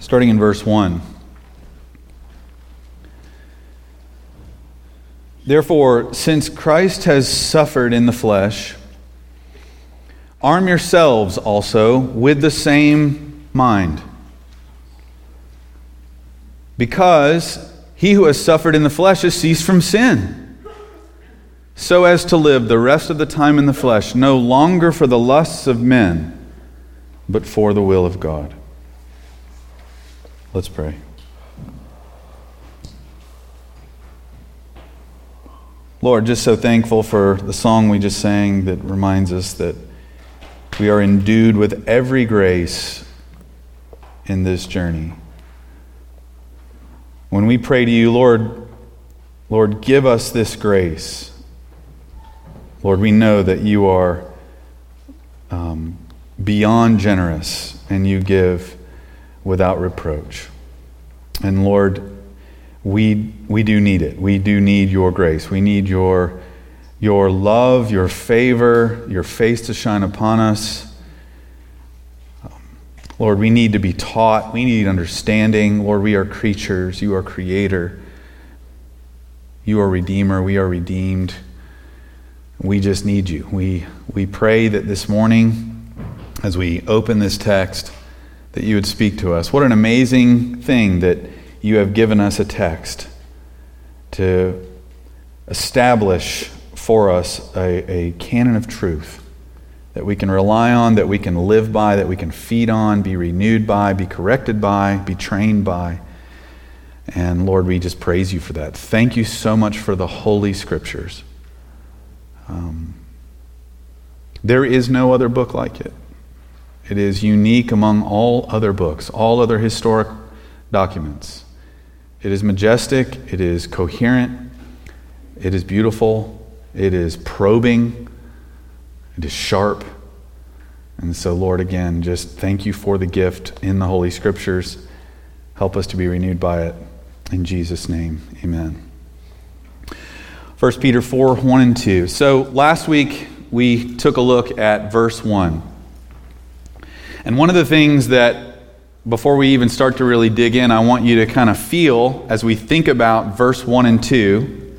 starting in verse 1. Therefore, since Christ has suffered in the flesh, arm yourselves also with the same mind. Because he who has suffered in the flesh has ceased from sin, so as to live the rest of the time in the flesh, no longer for the lusts of men, but for the will of God. Let's pray. Lord, just so thankful for the song we just sang that reminds us that we are endued with every grace in this journey. When we pray to you, Lord, Lord, give us this grace. Lord, we know that you are um, beyond generous and you give without reproach. And Lord, we, we do need it. We do need your grace. We need your, your love, your favor, your face to shine upon us. Lord, we need to be taught. We need understanding. Lord, we are creatures. You are creator. You are redeemer. We are redeemed. We just need you. We, we pray that this morning, as we open this text, that you would speak to us. What an amazing thing that you have given us a text to establish for us a, a canon of truth that we can rely on, that we can live by, that we can feed on, be renewed by, be corrected by, be trained by. And Lord, we just praise you for that. Thank you so much for the Holy Scriptures. Um, there is no other book like it. It is unique among all other books, all other historic documents. It is majestic, it is coherent, it is beautiful, it is probing, it is sharp. And so, Lord, again, just thank you for the gift in the Holy Scriptures. Help us to be renewed by it. In Jesus' name, amen. 1 Peter 4 1 and 2. So, last week we took a look at verse 1. And one of the things that before we even start to really dig in, I want you to kind of feel as we think about verse 1 and 2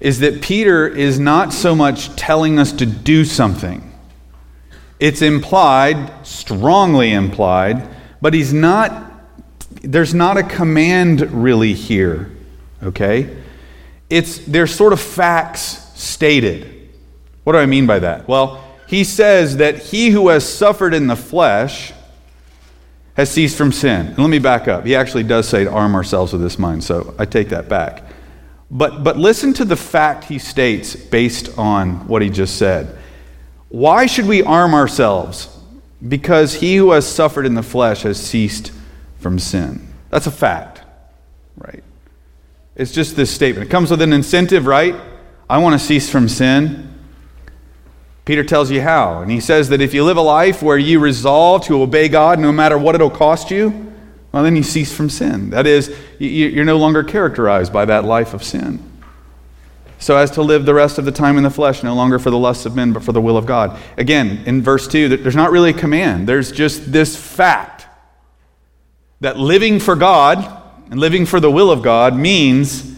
is that Peter is not so much telling us to do something. It's implied, strongly implied, but he's not, there's not a command really here, okay? It's, there's sort of facts stated. What do I mean by that? Well, he says that he who has suffered in the flesh, has ceased from sin. And let me back up. He actually does say to arm ourselves with this mind, so I take that back. But, but listen to the fact he states based on what he just said. Why should we arm ourselves? Because he who has suffered in the flesh has ceased from sin. That's a fact, right? It's just this statement. It comes with an incentive, right? I want to cease from sin. Peter tells you how. And he says that if you live a life where you resolve to obey God no matter what it'll cost you, well, then you cease from sin. That is, you're no longer characterized by that life of sin. So as to live the rest of the time in the flesh, no longer for the lusts of men, but for the will of God. Again, in verse 2, there's not really a command, there's just this fact that living for God and living for the will of God means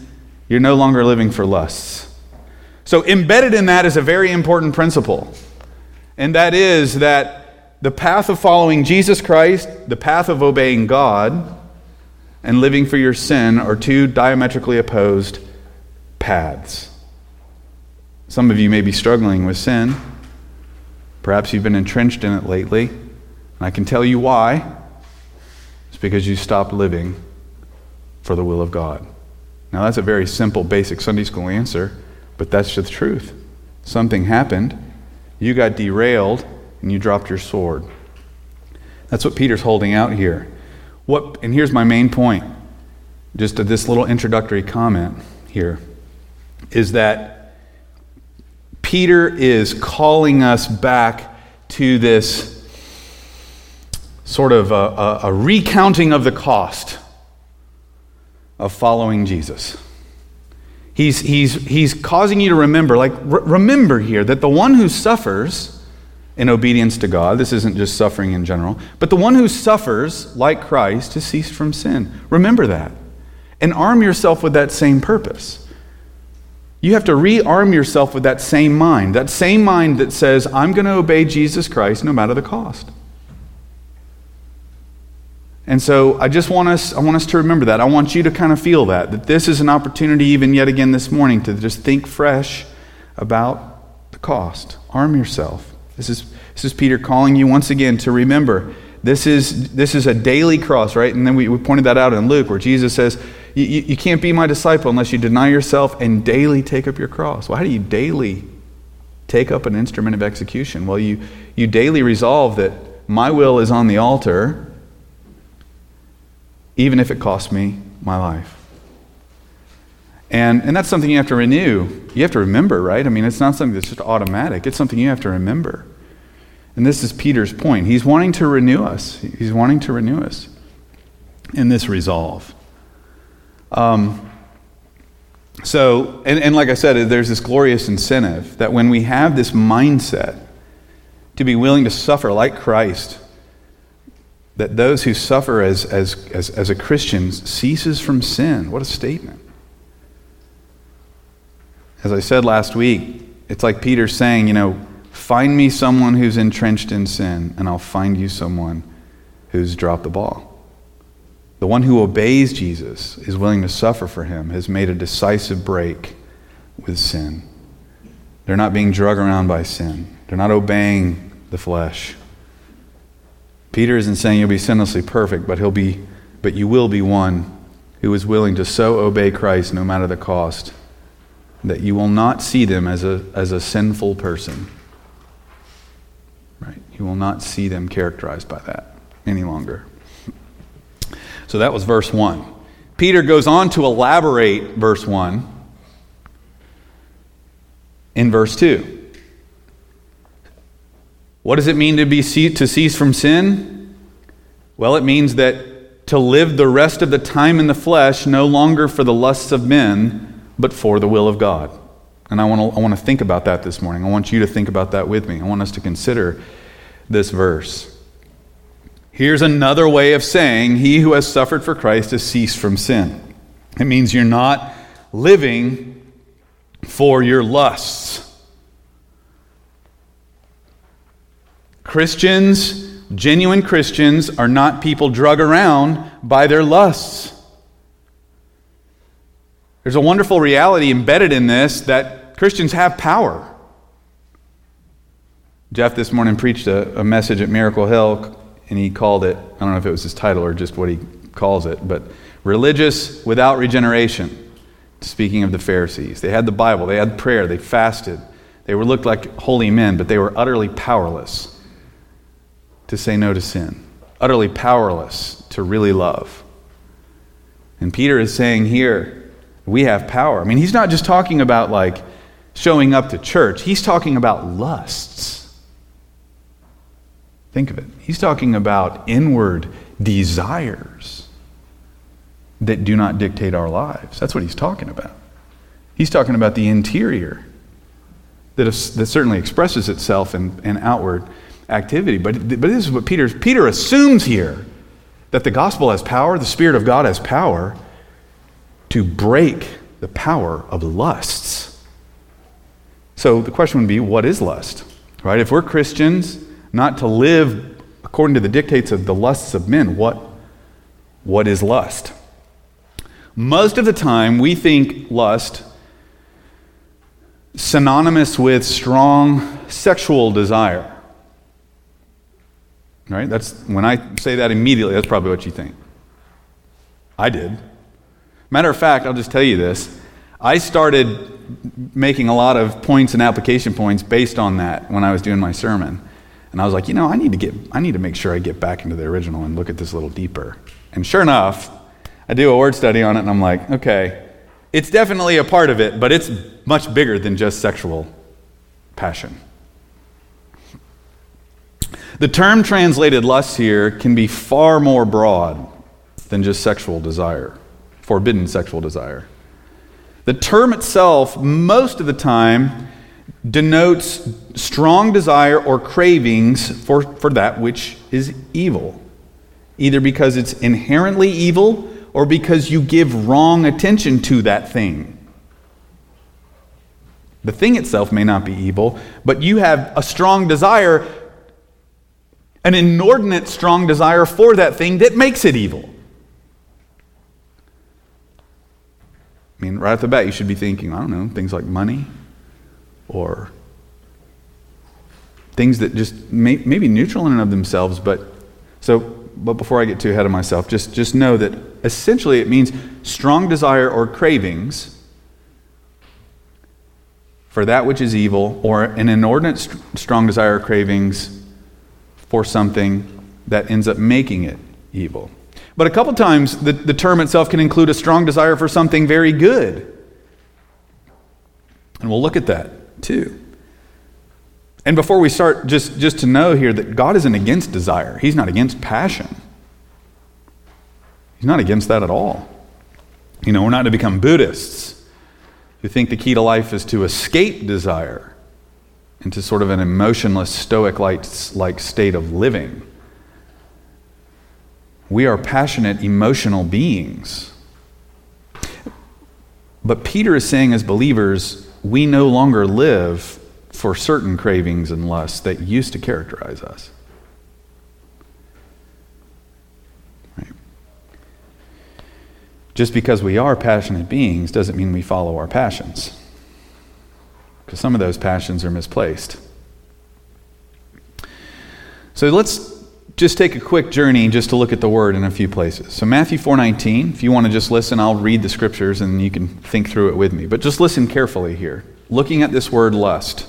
you're no longer living for lusts. So, embedded in that is a very important principle, and that is that the path of following Jesus Christ, the path of obeying God, and living for your sin are two diametrically opposed paths. Some of you may be struggling with sin. Perhaps you've been entrenched in it lately. And I can tell you why. It's because you stopped living for the will of God. Now, that's a very simple, basic Sunday school answer. But that's just the truth. Something happened, you got derailed, and you dropped your sword. That's what Peter's holding out here. What, and here's my main point, just to this little introductory comment here, is that Peter is calling us back to this sort of a, a, a recounting of the cost of following Jesus. He's, he's, he's causing you to remember, like, re- remember here that the one who suffers in obedience to God. This isn't just suffering in general. But the one who suffers like Christ has ceased from sin. Remember that. And arm yourself with that same purpose. You have to rearm yourself with that same mind, that same mind that says, I'm going to obey Jesus Christ no matter the cost. And so I just want us, I want us to remember that. I want you to kind of feel that, that this is an opportunity, even yet again this morning, to just think fresh about the cost. Arm yourself. This is, this is Peter calling you once again to remember this is, this is a daily cross, right? And then we, we pointed that out in Luke where Jesus says, you, can't be my disciple unless you deny yourself and daily take up your cross. Well, how do you daily take up an instrument of execution? Well, you, you daily resolve that my will is on the altar even if it costs me my life. And, and that's something you have to renew. You have to remember, right? I mean, it's not something that's just automatic, it's something you have to remember. And this is Peter's point. He's wanting to renew us, he's wanting to renew us in this resolve. Um, so, and, and like I said, there's this glorious incentive that when we have this mindset to be willing to suffer like Christ, that those who suffer as, as, as, as a Christian ceases from sin. What a statement. As I said last week, it's like Peter saying, you know, find me someone who's entrenched in sin, and I'll find you someone who's dropped the ball. The one who obeys Jesus is willing to suffer for him, has made a decisive break with sin. They're not being drug around by sin, they're not obeying the flesh. Peter isn't saying you'll be sinlessly perfect, but he'll be but you will be one who is willing to so obey Christ no matter the cost that you will not see them as a, as a sinful person. Right? You will not see them characterized by that any longer. So that was verse 1. Peter goes on to elaborate verse 1 in verse 2. What does it mean to be to cease from sin? Well, it means that to live the rest of the time in the flesh no longer for the lusts of men, but for the will of God. And I want to I want to think about that this morning. I want you to think about that with me. I want us to consider this verse. Here's another way of saying he who has suffered for Christ has ceased from sin. It means you're not living for your lusts. Christians, genuine Christians, are not people drug around by their lusts. There's a wonderful reality embedded in this that Christians have power. Jeff this morning preached a, a, message at Miracle Hill, and he called it I don't know if it was his title or just what he calls it, but Religious Without Regeneration. Speaking of the Pharisees, they had the Bible, they had prayer, they fasted, they were looked like holy men, but they were utterly powerless to say no to sin, utterly powerless to really love. And Peter is saying here, we have power. I mean, he's not just talking about like showing up to church, he's talking about lusts. Think of it. He's talking about inward desires that do not dictate our lives. That's what he's talking about. He's talking about the interior that, is, that certainly expresses itself in, in outward activity. But, but this is what Peter, Peter assumes here that the gospel has power, the Spirit of God has power to break the power of lusts. So the question would be what is lust? Right? If we're Christians, not to live according to the dictates of the lusts of men, what, what is lust? Most of the time, we think lust synonymous with strong sexual desire. Right? That's when I say that immediately, that's probably what you think. I did. Matter of fact, I'll just tell you this. I started making a lot of points and application points based on that when I was doing my sermon. And I was like, you know, I need to get I need to make sure I get back into the original and look at this a little deeper. And sure enough, I do a word study on it and I'm like, okay, it's definitely a part of it, but it's much bigger than just sexual passion. The term translated lust here can be far more broad than just sexual desire, forbidden sexual desire. The term itself, most of the time, denotes strong desire or cravings for, for that which is evil, either because it's inherently evil or because you give wrong attention to that thing. The thing itself may not be evil, but you have a strong desire, an inordinate strong desire for that thing that makes it evil. I mean, right off the bat, you should be thinking, I don't know, things like money or things that just may, maybe neutral in and of themselves, but so, but before I get too ahead of myself, just, just know that essentially it means strong desire or cravings for that which is evil, or an inordinate st- strong desire or cravings for something that ends up making it evil. But a couple times the, the term itself can include a strong desire for something very good. And we'll look at that too. And before we start, just, just to know here that God isn't against desire, He's not against passion. He's not against that at all. You know, we're not to become Buddhists who think the key to life is to escape desire into sort of an emotionless, stoic like state of living. We are passionate, emotional beings. But Peter is saying, as believers, we no longer live for certain cravings and lusts that used to characterize us. Just because we are passionate beings doesn't mean we follow our passions, because some of those passions are misplaced. So let's just take a quick journey just to look at the word in a few places. So Matthew 4:19, if you want to just listen, I'll read the scriptures and you can think through it with me. But just listen carefully here. Looking at this word lust.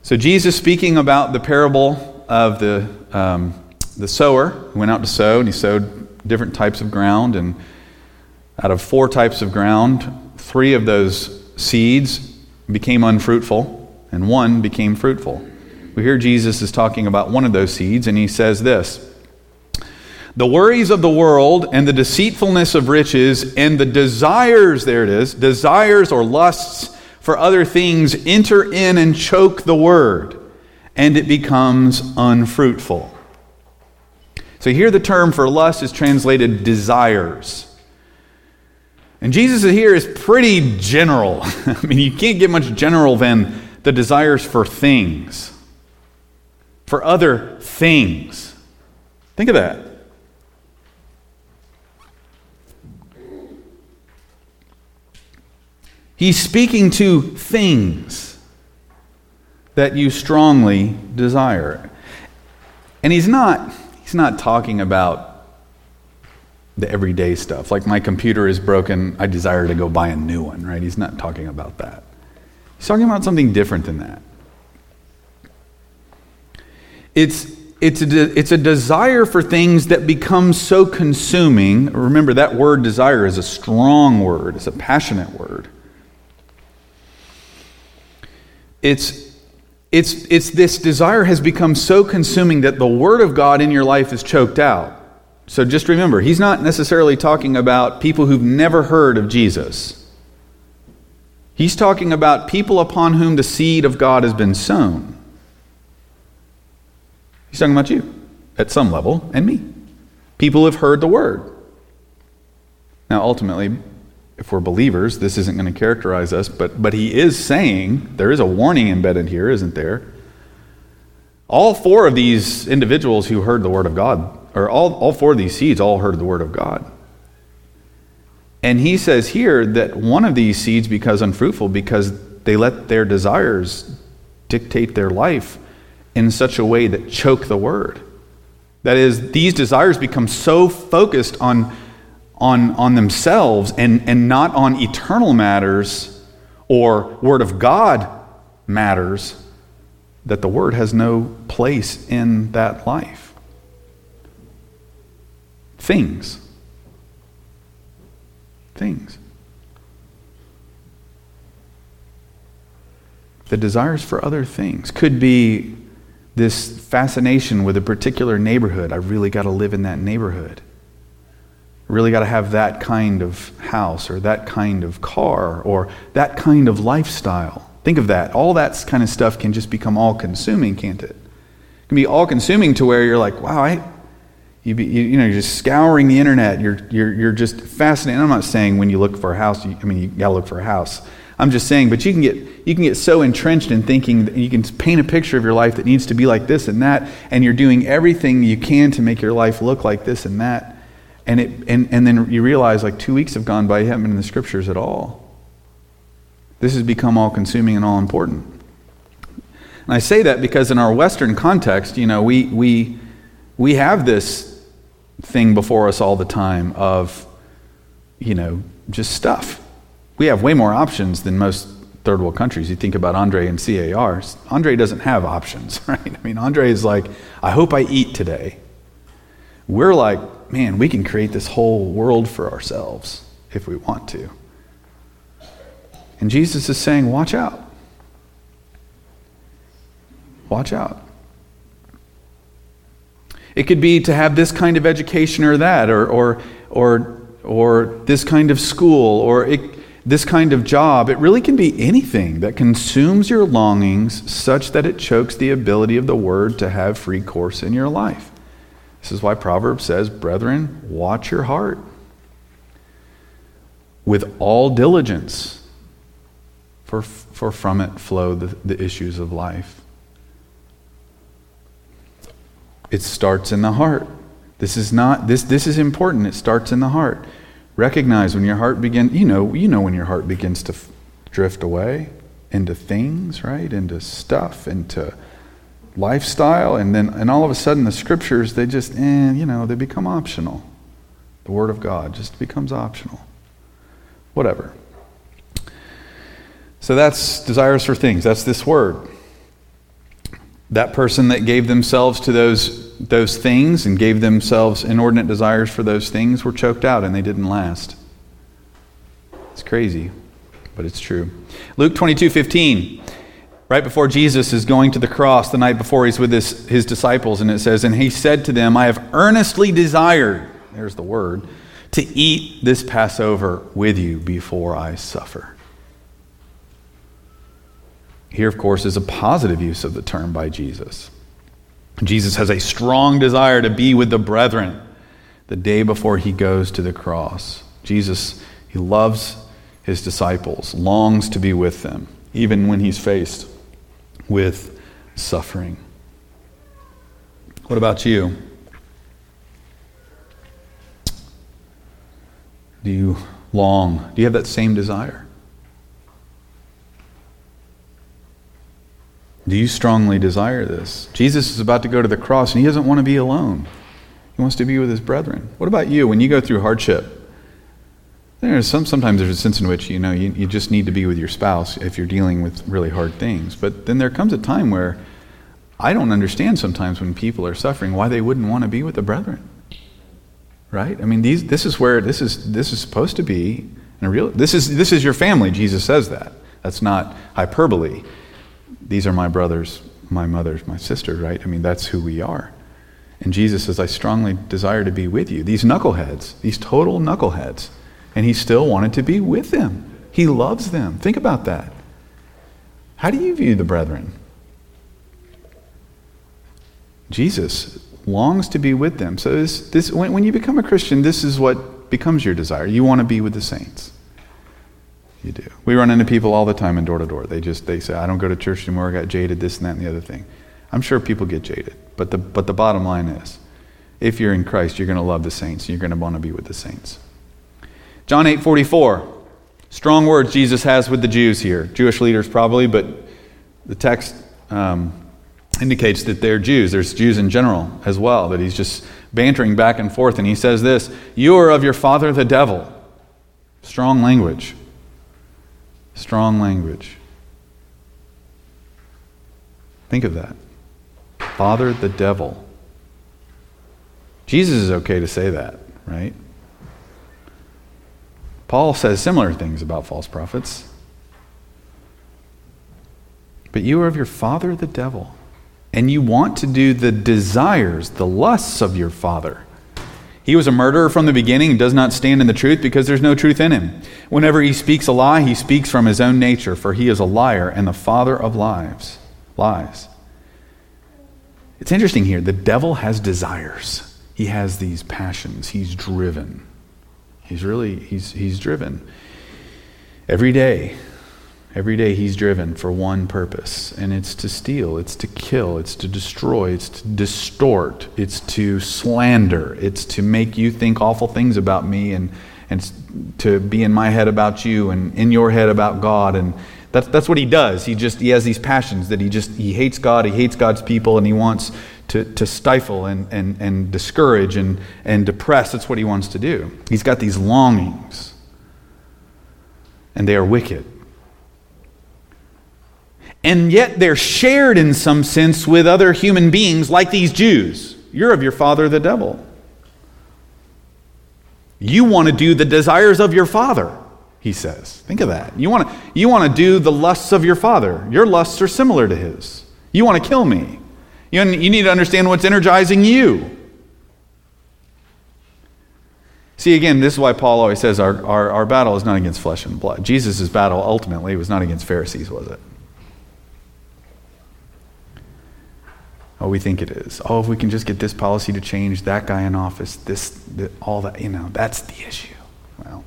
So Jesus speaking about the parable of the um, the sower who went out to sow and he sowed different types of ground and out of four types of ground, three of those seeds became unfruitful, and one became fruitful. We hear Jesus is talking about one of those seeds, and he says this The worries of the world and the deceitfulness of riches and the desires, there it is, desires or lusts for other things enter in and choke the word, and it becomes unfruitful. So here the term for lust is translated desires. And Jesus here is pretty general. I mean, you can't get much general than the desires for things, for other things. Think of that. He's speaking to things that you strongly desire. And he's not he's not talking about the everyday stuff. Like my computer is broken, I desire to go buy a new one, right? He's not talking about that. He's talking about something different than that. It's, it's, a, de- it's a desire for things that become so consuming. Remember, that word desire is a strong word, it's a passionate word. It's, it's, it's this desire has become so consuming that the Word of God in your life is choked out. So just remember, he's not necessarily talking about people who've never heard of Jesus. He's talking about people upon whom the seed of God has been sown. He's talking about you at some level and me. People who have heard the word. Now, ultimately, if we're believers, this isn't going to characterize us, but, but he is saying there is a warning embedded here, isn't there? All four of these individuals who heard the word of God or all, all four of these seeds all heard the word of God. And he says here that one of these seeds becomes unfruitful because they let their desires dictate their life in such a way that choke the word. That is, these desires become so focused on, on, on themselves and, and not on eternal matters or Word of God matters that the Word has no place in that life things. Things. The desires for other things could be this fascination with a particular neighborhood. I really got to live in that neighborhood. I really got to have that kind of house or that kind of car or that kind of lifestyle. Think of that. All that kind of stuff can just become all consuming, can't it? It can be all consuming to where you're like, wow, I, you, be, you, you, know, you're just scouring the internet. You're, you're, you're just fascinated. I'm not saying when you look for a house, you, I mean, you got to look for a house. I'm just saying, but you can get you can get so entrenched in thinking that you can paint a picture of your life that needs to be like this and that, and you're doing everything you can to make your life look like this and that. And it and, and then you realize like two weeks have gone by, you haven't been in the scriptures at all. This has become all consuming and all important. And I say that because in our Western context, you know, we we we have this thing before us all the time of, you know, just stuff we have way more options than most third world countries. You think about Andre and CAR. Andre doesn't have options, right? I mean, Andre is like, I hope I eat today. We're like, man, we can create this whole world for ourselves if we want to. And Jesus is saying, watch out. Watch out. It could be to have this kind of education or that, or, or, or, or this kind of school, or it, this kind of job, it really can be anything that consumes your longings such that it chokes the ability of the word to have free course in your life. This is why Proverbs says, Brethren, watch your heart with all diligence, for, for from it flow the, the issues of life. It starts in the heart. This is not this this is important. It starts in the heart. Recognize when your heart begins, you know, you know when your heart begins to f- drift away into things, right? Into stuff, into lifestyle, and then and all of a sudden the scriptures they just, eh, you know, they become optional. The Word of God just becomes optional. Whatever. So that's desires for things. That's this word. That person that gave themselves to those those things and gave themselves inordinate desires for those things were choked out and they didn't last. It's crazy, but it's true. Luke 22 15, right before Jesus is going to the cross, the night before he's with his, his disciples, and it says, And he said to them, I have earnestly desired, there's the word, to eat this Passover with you before I suffer. Here, of course, is a positive use of the term by Jesus. Jesus has a strong desire to be with the brethren the day before he goes to the cross. Jesus, he loves his disciples, longs to be with them, even when he's faced with suffering. What about you? Do you long? Do you have that same desire? Do you strongly desire this? Jesus is about to go to the cross and he doesn't want to be alone. He wants to be with his brethren. What about you when you go through hardship? There's some sometimes there's a sense in which you know you, you just need to be with your spouse if you're dealing with really hard things. But then there comes a time where I don't understand sometimes when people are suffering why they wouldn't want to be with the brethren. Right? I mean these this is where this is this is supposed to be a real this is this is your family, Jesus says that. That's not hyperbole these are my brothers, my mothers, my sister, right? I mean, that's who we are. And Jesus says, I strongly desire to be with you. These knuckleheads, these total knuckleheads. And he still wanted to be with them. He loves them. Think about that. How do you view the brethren? Jesus longs to be with them. So this, this when, when you become a Christian, this is what becomes your desire. You want to be with the saints. You do. We run into people all the time in door to door. They just they say, "I don't go to church anymore. I got jaded. This and that and the other thing." I'm sure people get jaded, but the but the bottom line is, if you're in Christ, you're going to love the saints. You're going to want to be with the saints. John 8:44. Strong words Jesus has with the Jews here. Jewish leaders probably, but the text um, indicates that they're Jews. There's Jews in general as well. That he's just bantering back and forth, and he says this: "You are of your father the devil." Strong language. Strong language. Think of that. Father the devil. Jesus is okay to say that, right? Paul says similar things about false prophets. But you are of your father the devil, and you want to do the desires, the lusts of your father. He was a murderer from the beginning, does not stand in the truth because there's no truth in him. Whenever he speaks a lie, he speaks from his own nature, for he is a liar and the father of lies. Lies. It's interesting here. The devil has desires. He has these passions. He's driven. He's really he's he's driven. Every day, every day he's driven for one purpose, and it's to steal, it's to kill, it's to destroy, it's to distort, it's to slander, it's to make you think awful things about me and and to be in my head about you and in your head about God and that's, that's what he does. He just he has these passions that he just he hates God, he hates God's people, and he wants to, to stifle and, and, and discourage and, and depress. That's what he wants to do. He's got these longings, and they are wicked. And yet they're shared in some sense with other human beings like these Jews. You're of your father, the devil. You want to do the desires of your father, he says. Think of that. You want to, you want to do the lusts of your father. Your lusts are similar to his. You want to kill me. You, need to understand what's energizing you. See, again, this is why Paul always says our, our, our battle is not against flesh and blood. Jesus' battle ultimately was not against Pharisees, was it? Oh, we think it is. Oh, if we can just get this policy to change, that guy in office, this, all that, you know, that's the issue. Well,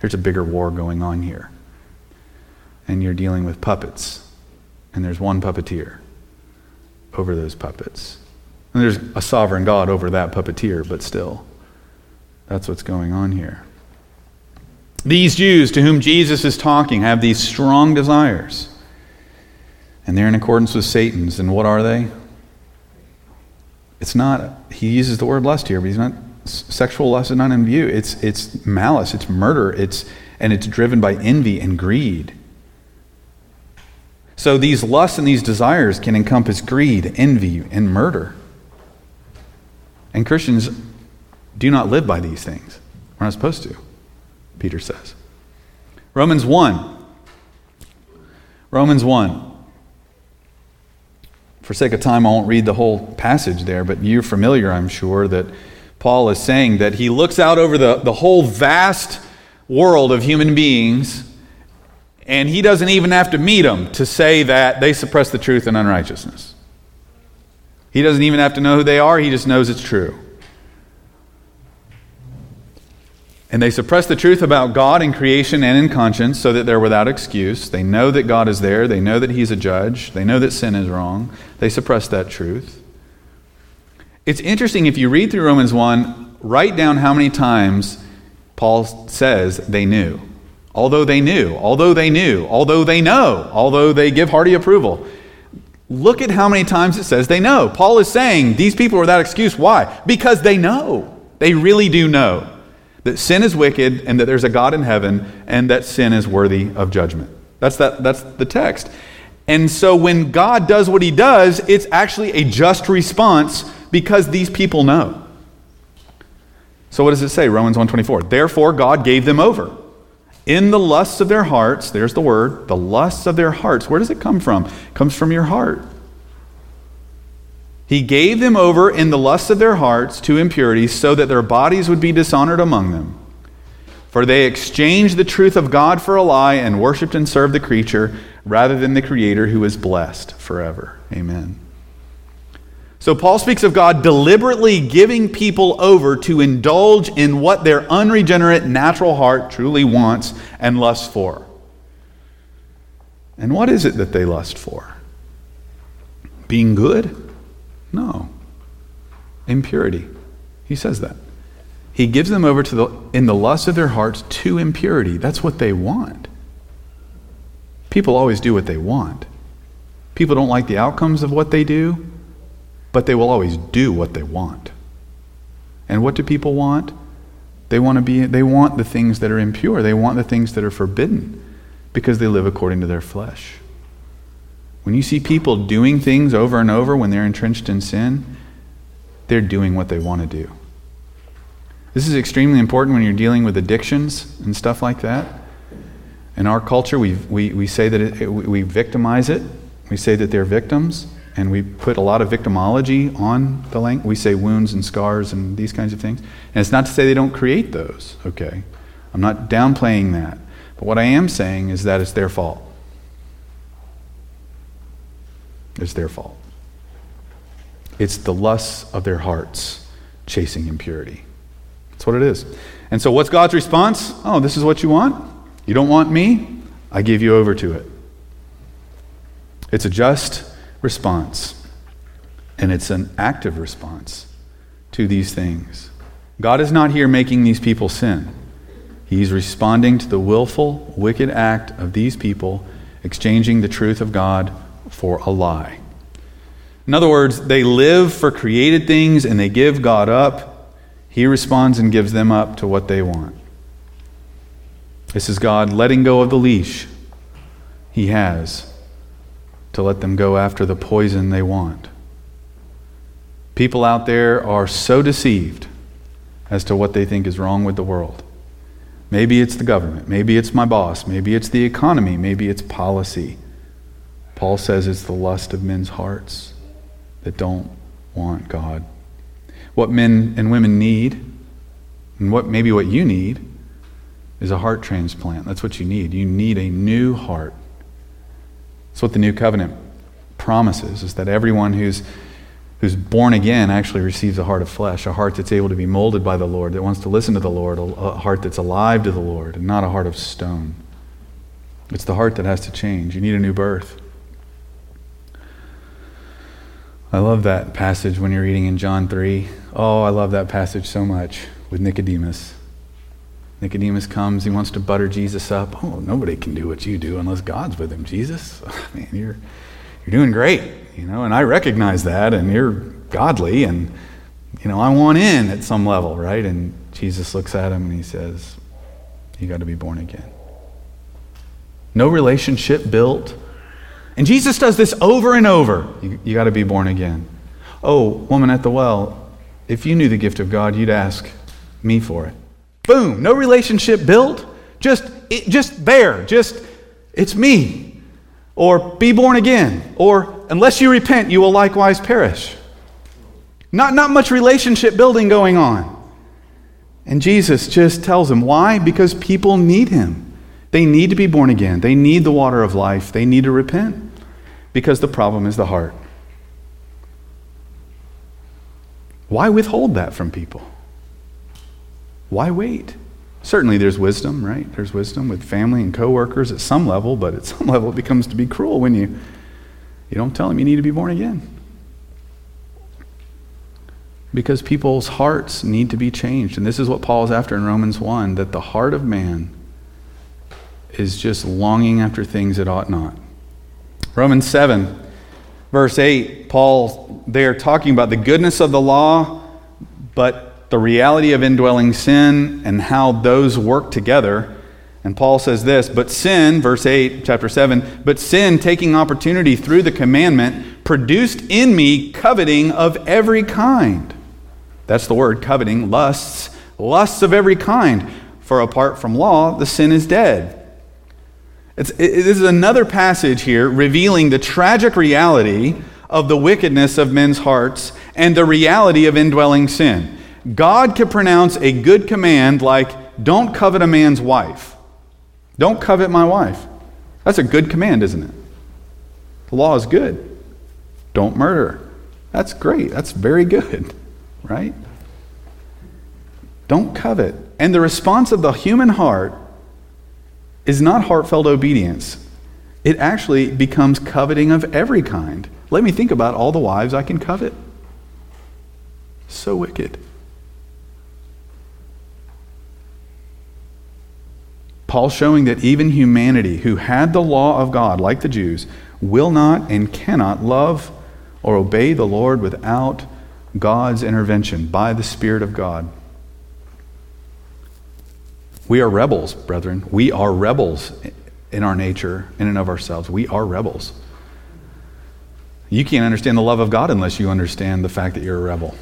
there's a bigger war going on here. And you're dealing with puppets, and there's one puppeteer over those puppets. And there's a sovereign God over that puppeteer, but still, that's what's going on here. These Jews to whom Jesus is talking have these strong desires. And they're in accordance with Satan's. And what are they? It's not, he uses the word lust here, but he's not, sexual lust is not in view. It's, it's malice, it's murder, it's, and it's driven by envy and greed. So these lusts and these desires can encompass greed, envy, and murder. And Christians do not live by these things. We're not supposed to, Peter says. Romans 1. Romans 1. For sake of time, I won't read the whole passage there, but you're familiar, I'm sure, that Paul is saying that he looks out over the, the whole vast world of human beings and he doesn't even have to meet them to say that they suppress the truth and unrighteousness. He doesn't even have to know who they are, he just knows it's true. And they suppress the truth about God in creation and in conscience so that they're without excuse. They know that God is there. They know that He's a judge. They know that sin is wrong. They suppress that truth. It's interesting if you read through Romans 1, write down how many times Paul says they knew although they knew, although they knew, although they know, although they give hearty approval. Look at how many times it says they know. Paul is saying these people are without excuse. Why? Because they know. They really do know that sin is wicked and that there's a God in heaven and that sin is worthy of judgment. That's, that, that's the text. And so when God does what he does, it's actually a just response because these people know. So what does it say? Romans 1:24. Therefore God gave them over in the lusts of their hearts, there's the word, the lusts of their hearts. Where does it come from? It comes from your heart. He gave them over in the lusts of their hearts to impurities so that their bodies would be dishonored among them. For they exchanged the truth of God for a lie and worshiped and served the creature rather than the Creator who is blessed forever. Amen. So, Paul speaks of God deliberately giving people over to indulge in what their unregenerate natural heart truly wants and lusts for. And what is it that they lust for? Being good? No. Impurity. He says that. He gives them over to the, in the lust of their hearts to impurity. That's what they want. People always do what they want. People don't like the outcomes of what they do but they will always do what they want. And what do people want? They want to be they want the things that are impure. They want the things that are forbidden because they live according to their flesh. When you see people doing things over and over when they're entrenched in sin, they're doing what they want to do. This is extremely important when you're dealing with addictions and stuff like that. In our culture, we, we, we say that it, we victimize it. We say that they're victims. and we put a lot of victimology on the language. We say wounds and scars and these kinds of things. And it's not to say they don't create those, okay? I'm not downplaying that. But what I am saying is that it's their fault. It's their fault. It's the lusts of their hearts chasing impurity. That's what it is. And so, what's God's response? Oh, this is what you want? You don't want me? I give you over to it. It's a just response, and it's an active response to these things. God is not here making these people sin. He's responding to the willful, wicked act of these people exchanging the truth of God for a lie. In other words, they live for created things and they give God up. He responds and gives them up to what they want. This is God letting go of the leash He has to let them go after the poison they want. People out there are so deceived as to what they think is wrong with the world. Maybe it's the government, maybe it's my boss, maybe it's the economy, maybe it's policy. Paul says it's the lust of men's hearts that don't want God. What men and women need, and what maybe what you need, is a heart transplant. That's what you need. You need a new heart. That's what the new covenant promises, is that everyone who's who's born again actually receives a heart of flesh, a heart that's able to be molded by the Lord, that wants to listen to the Lord, a heart that's alive to the Lord, and not a heart of stone. It's the heart that has to change. You need a new birth. I love that passage when you're reading in John 3. Oh, I love that passage so much with Nicodemus. Nicodemus comes, he wants to butter Jesus up. Oh, nobody can do what you do unless God's with him, Jesus. Oh, man, you're, you're doing great, you know, and I recognize that, and you're godly, and, you know, I want in at some level, right? And Jesus looks at him and he says, You got to be born again. No relationship built and Jesus does this over and over. You, you got to be born again. Oh, woman at the well, if you knew the gift of God, you'd ask me for it. Boom, no relationship built. Just, it, just there. Just, it's me. Or be born again. Or unless you repent, you will likewise perish. Not, not much relationship building going on. And Jesus just tells him why? Because people need him. They need to be born again. They need the water of life. They need to repent because the problem is the heart. Why withhold that from people? Why wait? Certainly there's wisdom, right? There's wisdom with family and coworkers at some level, but at some level it becomes to be cruel when you you don't tell them you need to be born again. Because people's hearts need to be changed. And this is what Paul's after in Romans 1 that the heart of man is just longing after things it ought not. Romans 7, verse 8, Paul they are talking about the goodness of the law, but the reality of indwelling sin and how those work together. And Paul says this, but sin, verse 8, chapter 7, but sin, taking opportunity through the commandment, produced in me coveting of every kind. That's the word, coveting, lusts, lusts of every kind. For apart from law, the sin is dead. It, this is another passage here revealing the tragic reality of the wickedness of men's hearts and the reality of indwelling sin. God could pronounce a good command like, don't covet a man's wife. Don't covet my wife. That's a good command, isn't it? The law is good. Don't murder. That's great. That's very good, right? Don't covet. And the response of the human heart is not heartfelt obedience. It actually becomes coveting of every kind. Let me think about all the wives I can covet. So wicked. Paul showing that even humanity who had the law of God, like the Jews, will not and cannot love or obey the Lord without God's intervention by the Spirit of God. We are rebels, brethren. We are rebels in our nature, in and of ourselves. We are rebels. You can't understand the love of God unless you understand the fact that you're a rebel.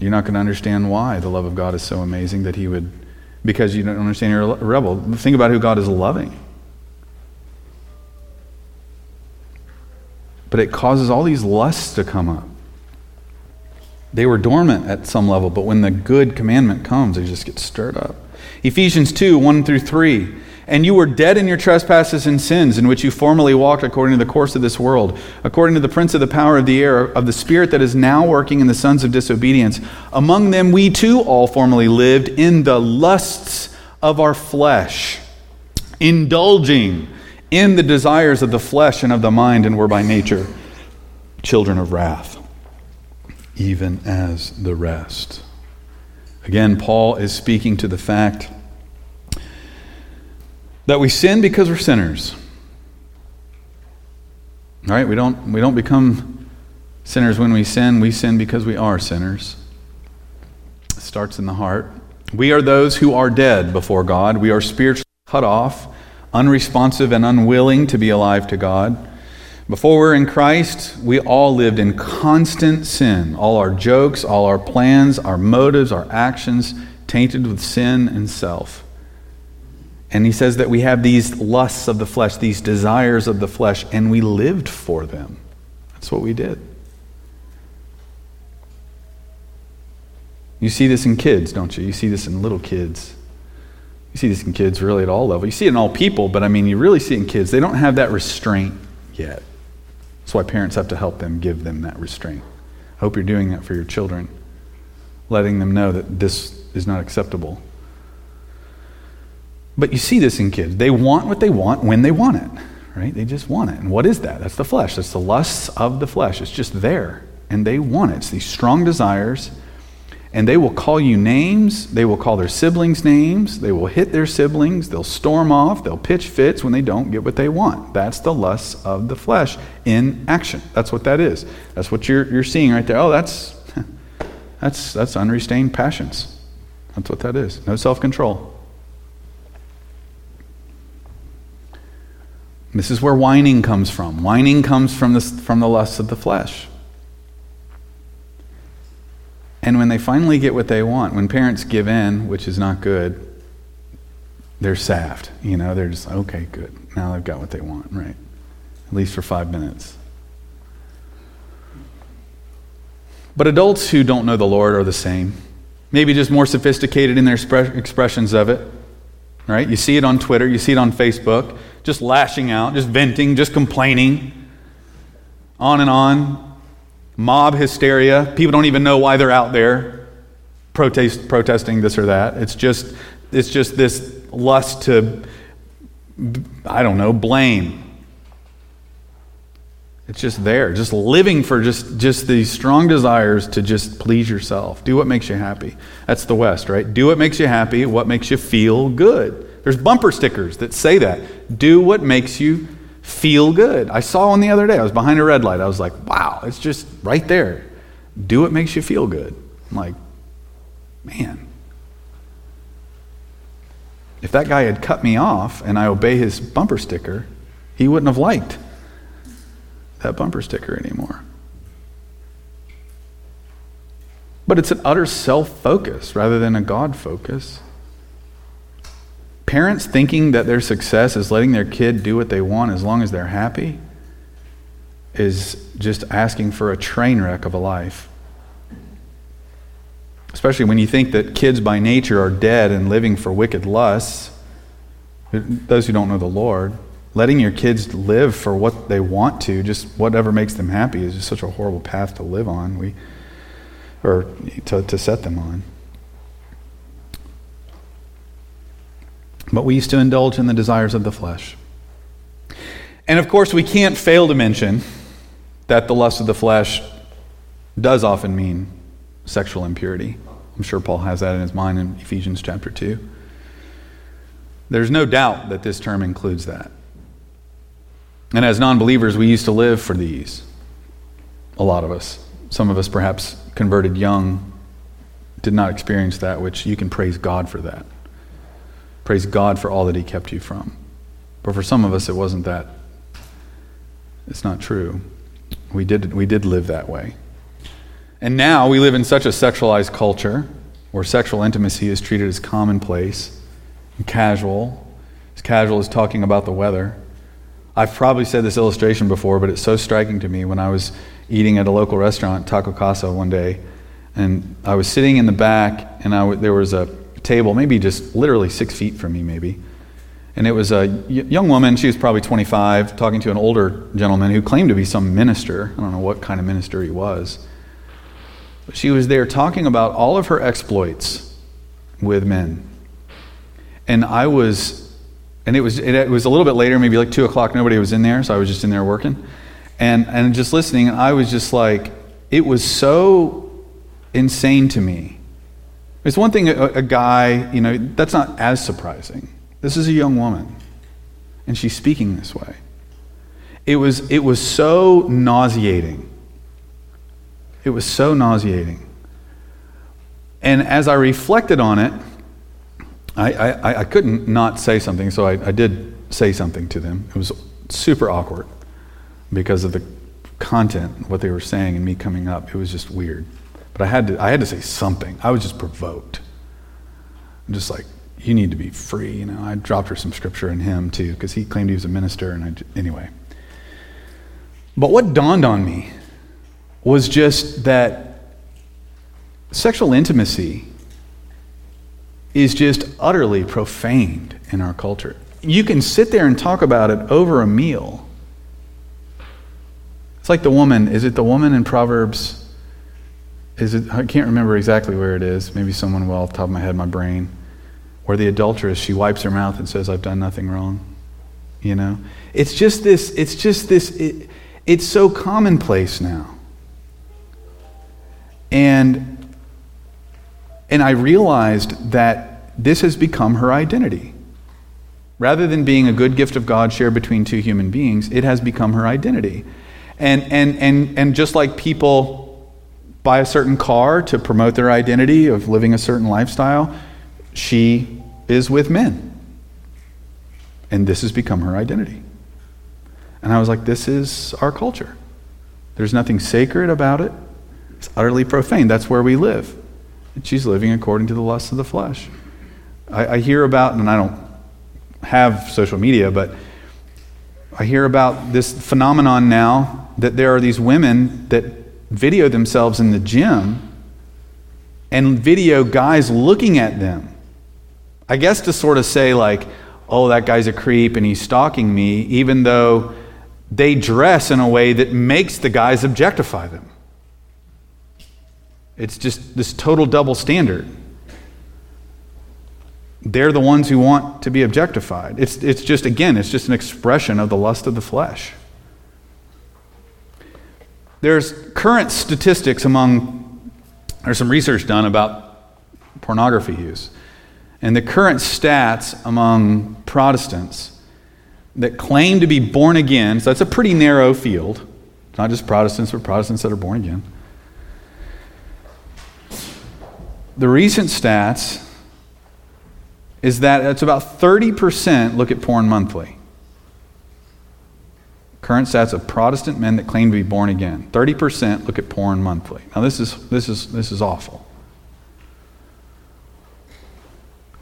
You're not going to understand why the love of God is so amazing that He would, because you don't understand you're a rebel. Think about who God is loving. but it causes all these lusts to come up. They were dormant at some level, but when the good commandment comes, they just get stirred up. Ephesians 2 1 through 3. And you were dead in your trespasses and sins, in which you formerly walked according to the course of this world, according to the prince of the power of the air, of the spirit that is now working in the sons of disobedience. Among them we too all formerly lived in the lusts of our flesh, indulging in the desires of the flesh and of the mind, and were by nature children of wrath, even as the rest. Again, Paul is speaking to the fact that we sin because we're sinners. All right, we don't, we don't become sinners when we sin, we sin because we are sinners. It starts in the heart. We are those who are dead before God. We are spiritually cut off, unresponsive, and unwilling to be alive to God. Before we're in Christ, we all lived in constant sin. All our jokes, all our plans, our motives, our actions tainted with sin and self. And he says that we have these lusts of the flesh, these desires of the flesh, and we lived for them. That's what we did. You see this in kids, don't you? You see this in little kids. You see this in kids really at all levels. You see it in all people, but I mean, you really see it in kids. They don't have that restraint yet. That's why parents have to help them give them that restraint. I hope you're doing that for your children, letting them know that this is not acceptable. But you see this in kids. They want what they want when they want it, right? They just want it. And what is that? That's the flesh. That's the lusts of the flesh. It's just there. And they want it. It's these strong desires and they will call you names. They will call their siblings names. They will hit their siblings. They'll storm off. They'll pitch fits when they don't get what they want. That's the lusts of the flesh in action. That's what that is. That's what you're, you're seeing right there. Oh, that's, that's, that's unrestrained passions. That's what that is. No self control. This is where whining comes from. Whining comes from, this, from the lusts of the flesh. And when they finally get what they want, when parents give in, which is not good, they're sapped. You know, they're just, okay, good. Now they've got what they want, right? At least for five minutes. But adults who don't know the Lord are the same. Maybe just more sophisticated in their expressions of it, right? You see it on Twitter, you see it on Facebook, just lashing out, just venting, just complaining, on and on mob hysteria. People don't even know why they're out there protest, protesting this or that. It's just, it's just this lust to, I don't know, blame. It's just there, just living for just, just these strong desires to just please yourself. Do what makes you happy. That's the West, right? Do what makes you happy, what makes you feel good. There's bumper stickers that say that. Do what makes you feel good. I saw one the other day. I was behind a red light. I was like, wow, it's just right there. Do what makes you feel good. I'm like, man. If that guy had cut me off and I obey his bumper sticker, he wouldn't have liked that bumper sticker anymore. But it's an utter self focus rather than a God focus. Parents thinking that their success is letting their kid do what they want as long as they're happy is just asking for a train wreck of a life. Especially when you think that kids by nature are dead and living for wicked lusts. Those who don't know the Lord, letting your kids live for what they want to, just whatever makes them happy, is just such a horrible path to live on. We, or to, to set them on. But we used to indulge in the desires of the flesh. And of course, we can't fail to mention that the lust of the flesh does often mean sexual impurity. I'm sure Paul has that in his mind in Ephesians chapter 2. There's no doubt that this term includes that. And as non believers, we used to live for these. A lot of us. Some of us, perhaps converted young, did not experience that, which you can praise God for that. Praise God for all that He kept you from. But for some of us, it wasn't that. It's not true. We did, we did live that way. And now we live in such a sexualized culture where sexual intimacy is treated as commonplace and casual, as casual as talking about the weather. I've probably said this illustration before, but it's so striking to me when I was eating at a local restaurant, Taco Casa, one day, and I was sitting in the back, and I w- there was a table, maybe just literally six feet from me, maybe. And it was a young woman, she was probably 25, talking to an older gentleman who claimed to be some minister. I don't know what kind of minister he was. But she was there talking about all of her exploits with men. And I was, and it was, it, was a little bit later, maybe like 2 o'clock, nobody was in there, so I was just in there working. And, and just listening, and I was just like, it was so insane to me. It's one thing, a, a guy, you know, that's not as surprising. This is a young woman, and she's speaking this way. It was, it was so nauseating. It was so nauseating. And as I reflected on it, I, I, I couldn't not say something, so I, I did say something to them. It was super awkward because of the content, what they were saying, and me coming up. It was just weird. But I had to, I had to say something. I was just provoked. I'm just like, you need to be free. You know, I dropped her some scripture in him too, because he claimed he was a minister. And I, anyway. But what dawned on me was just that sexual intimacy is just utterly profaned in our culture. You can sit there and talk about it over a meal. It's like the woman, is it the woman in Proverbs is it, I can't remember exactly where it is. Maybe someone will off the top of my head, my brain. Where the adulteress, she wipes her mouth and says, I've done nothing wrong. You know? It's just this, it's just this, it, it's so commonplace now. And, and I realized that this has become her identity. Rather than being a good gift of God shared between two human beings, it has become her identity. And, and, and, and just like people buy a certain car to promote their identity of living a certain lifestyle, she is with men. And this has become her identity. And I was like, this is our culture. There's nothing sacred about it. It's utterly profane. That's where we live. And she's living according to the lusts of the flesh. I, I hear about, and I don't have social media, but I hear about this phenomenon now that there are these women that video themselves in the gym and video guys looking at them. I guess to sort of say, like, oh, that guy's a creep and he's stalking me, even though they dress in a way that makes the guys objectify them. It's just this total double standard. They're the ones who want to be objectified. It's, it's just, again, it's just an expression of the lust of the flesh. There's current statistics among, there's some research done about pornography use. And the current stats among Protestants that claim to be born again, so that's a pretty narrow field. It's not just Protestants, but Protestants that are born again. The recent stats is that it's about 30% look at porn monthly. Current stats of Protestant men that claim to be born again. 30% look at porn monthly. Now this is this is this is awful.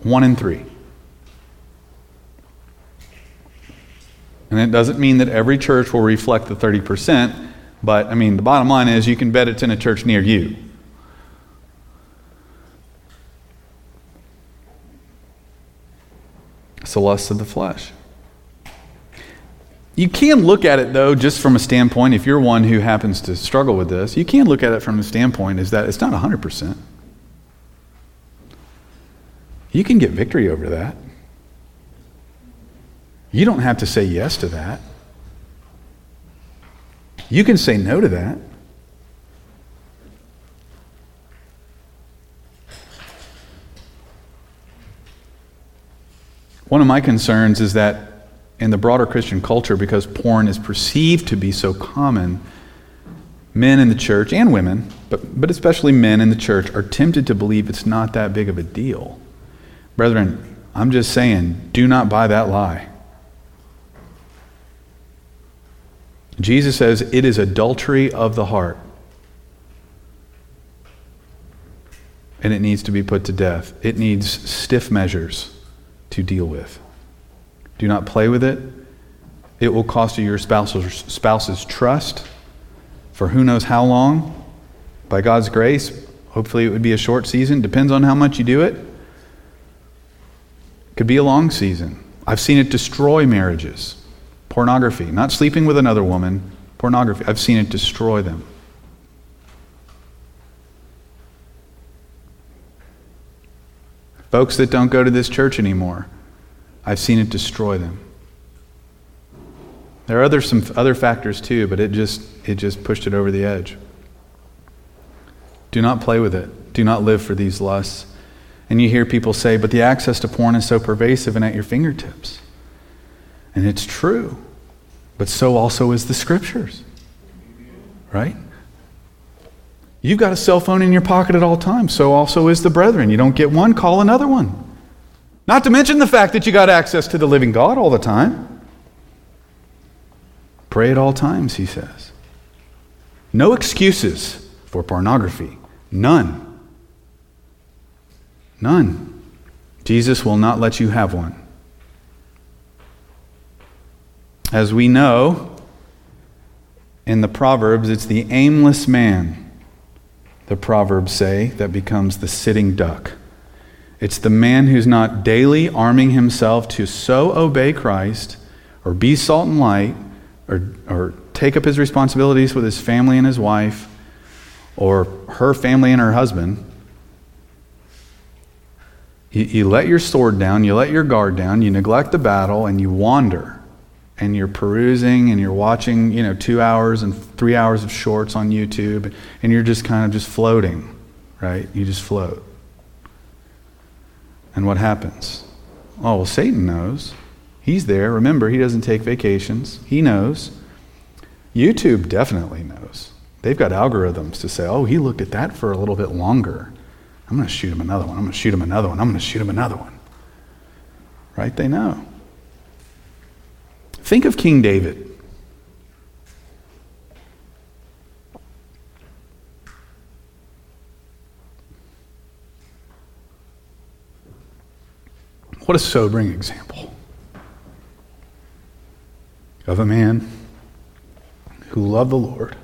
One in three. And it doesn't mean that every church will reflect the 30%, but I mean, the bottom line is you can bet it's in a church near you. It's the lust of the flesh. You can look at it, though, just from a standpoint, if you're one who happens to struggle with this, you can look at it from the standpoint is that it's not 100%. You can get victory over that. You don't have to say yes to that. You can say no to that. One of my concerns is that in the broader Christian culture, because porn is perceived to be so common, men in the church and women, but, but especially men in the church, are tempted to believe it's not that big of a deal. Brethren, I'm just saying, do not buy that lie. Jesus says it is adultery of the heart. And it needs to be put to death. It needs stiff measures to deal with. Do not play with it. It will cost you your spouse's, spouse's trust for who knows how long. By God's grace, hopefully it would be a short season. Depends on how much you do it. Could be a long season. I've seen it destroy marriages. Pornography, not sleeping with another woman, pornography. I've seen it destroy them. Folks that don't go to this church anymore, I've seen it destroy them. There are other, some other factors too, but it just, it just pushed it over the edge. Do not play with it. Do not live for these lusts. And you hear people say, but the access to porn is so pervasive and at your fingertips. And it's true. But so also is the scriptures. Right? You've got a cell phone in your pocket at all times. So also is the brethren. You don't get one, call another one. Not to mention the fact that you got access to the living God all the time. Pray at all times, he says. No excuses for pornography. None. None. Jesus will not let you have one. As we know in the Proverbs, it's the aimless man, the Proverbs say, that becomes the sitting duck. It's the man who's not daily arming himself to so obey Christ or be salt and light or, or take up his responsibilities with his family and his wife or her family and her husband you, you let your sword down, you let your guard down, you neglect the battle, and you wander. And you're perusing and you're watching, you know, two hours and three hours of shorts on YouTube, and you're just kind of just floating, right? You just float. And what happens? Oh, well, Satan knows. He's there. Remember, he doesn't take vacations. He knows. YouTube definitely knows. They've got algorithms to say, oh, he looked at that for a little bit longer. I'm going to shoot him another one. I'm going to shoot him another one. I'm going to shoot him another one. Right? They know. Think of King David. What a sobering example of a man who loved the Lord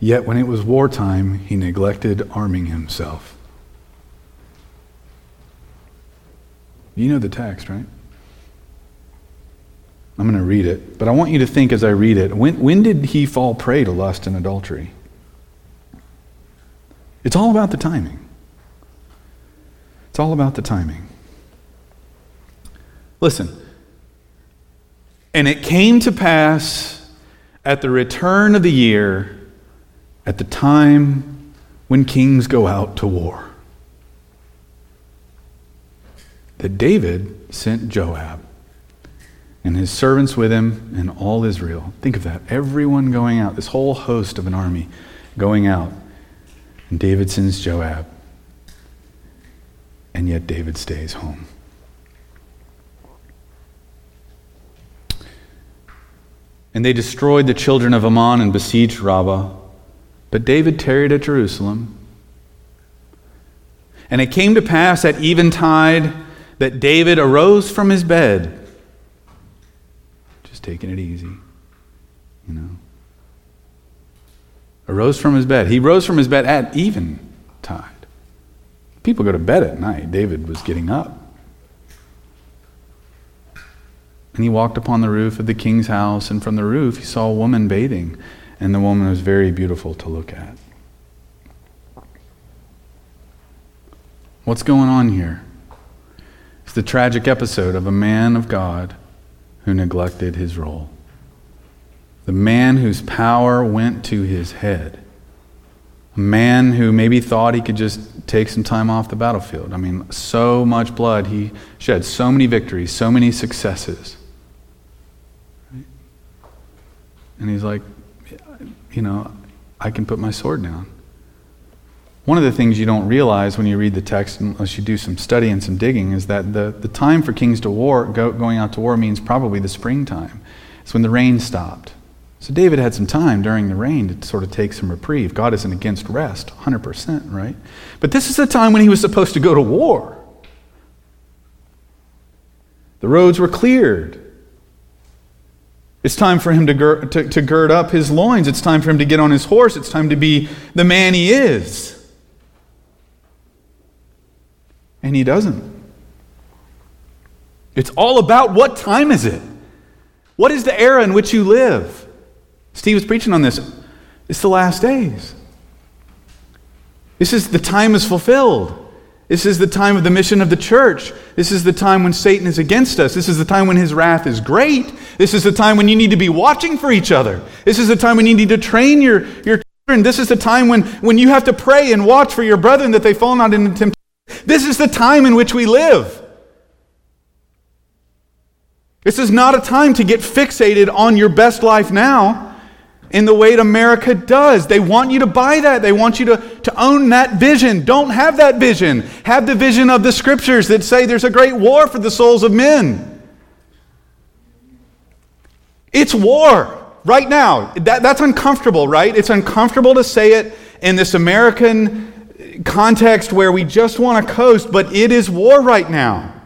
Yet when it was wartime, he neglected arming himself. You know the text, right? I'm going to read it, but I want you to think as I read it when, when did he fall prey to lust and adultery? It's all about the timing. It's all about the timing. Listen. And it came to pass at the return of the year at the time when kings go out to war. That David sent Joab and his servants with him and all Israel. Think of that. Everyone going out, this whole host of an army going out. And David sends Joab. And yet David stays home. And they destroyed the children of Ammon and besieged Rabbah. But David tarried at Jerusalem. And it came to pass at eventide that David arose from his bed, just taking it easy, you know. Arose from his bed. He rose from his bed at eventide. People go to bed at night. David was getting up. And he walked upon the roof of the king's house, and from the roof he saw a woman bathing and the woman was very beautiful to look at. What's going on here? It's the tragic episode of a man of God who neglected his role. The man whose power went to his head. Man who maybe thought he could just take some time off the battlefield. I mean, so much blood. He shed so many victories, so many successes. And he's like, you know, I can put my sword down. One of the things you don't realize when you read the text, unless you do some study and some digging, is that the, the time for kings to war, go, going out to war, means probably the springtime. It's when the rain stopped. So David had some time during the rain to sort of take some reprieve. God isn't against rest, 100%, right? But this is the time when he was supposed to go to war. The roads were cleared. It's time for him to, gir- to, to gird up his loins. It's time for him to get on his horse. It's time to be the man he is. And he doesn't. It's all about what time is it? What is the era in which you live? Steve was preaching on this. It's the last days. This is the time is fulfilled. This is the time of the mission of the church. This is the time when Satan is against us. This is the time when his wrath is great. This is the time when you need to be watching for each other. This is the time when you need to train your, your children. This is the time when, when you have to pray and watch for your brethren that they fall not into temptation. This is the time in which we live. This is not a time to get fixated on your best life now in the way that America does. They want you to buy that. They want you to, to own that vision. Don't have that vision. Have the vision of the scriptures that say there's a great war for the souls of men. It's war right now. That, that's uncomfortable, right? It's uncomfortable to say it in this American context where we just want to coast, but it is war right now.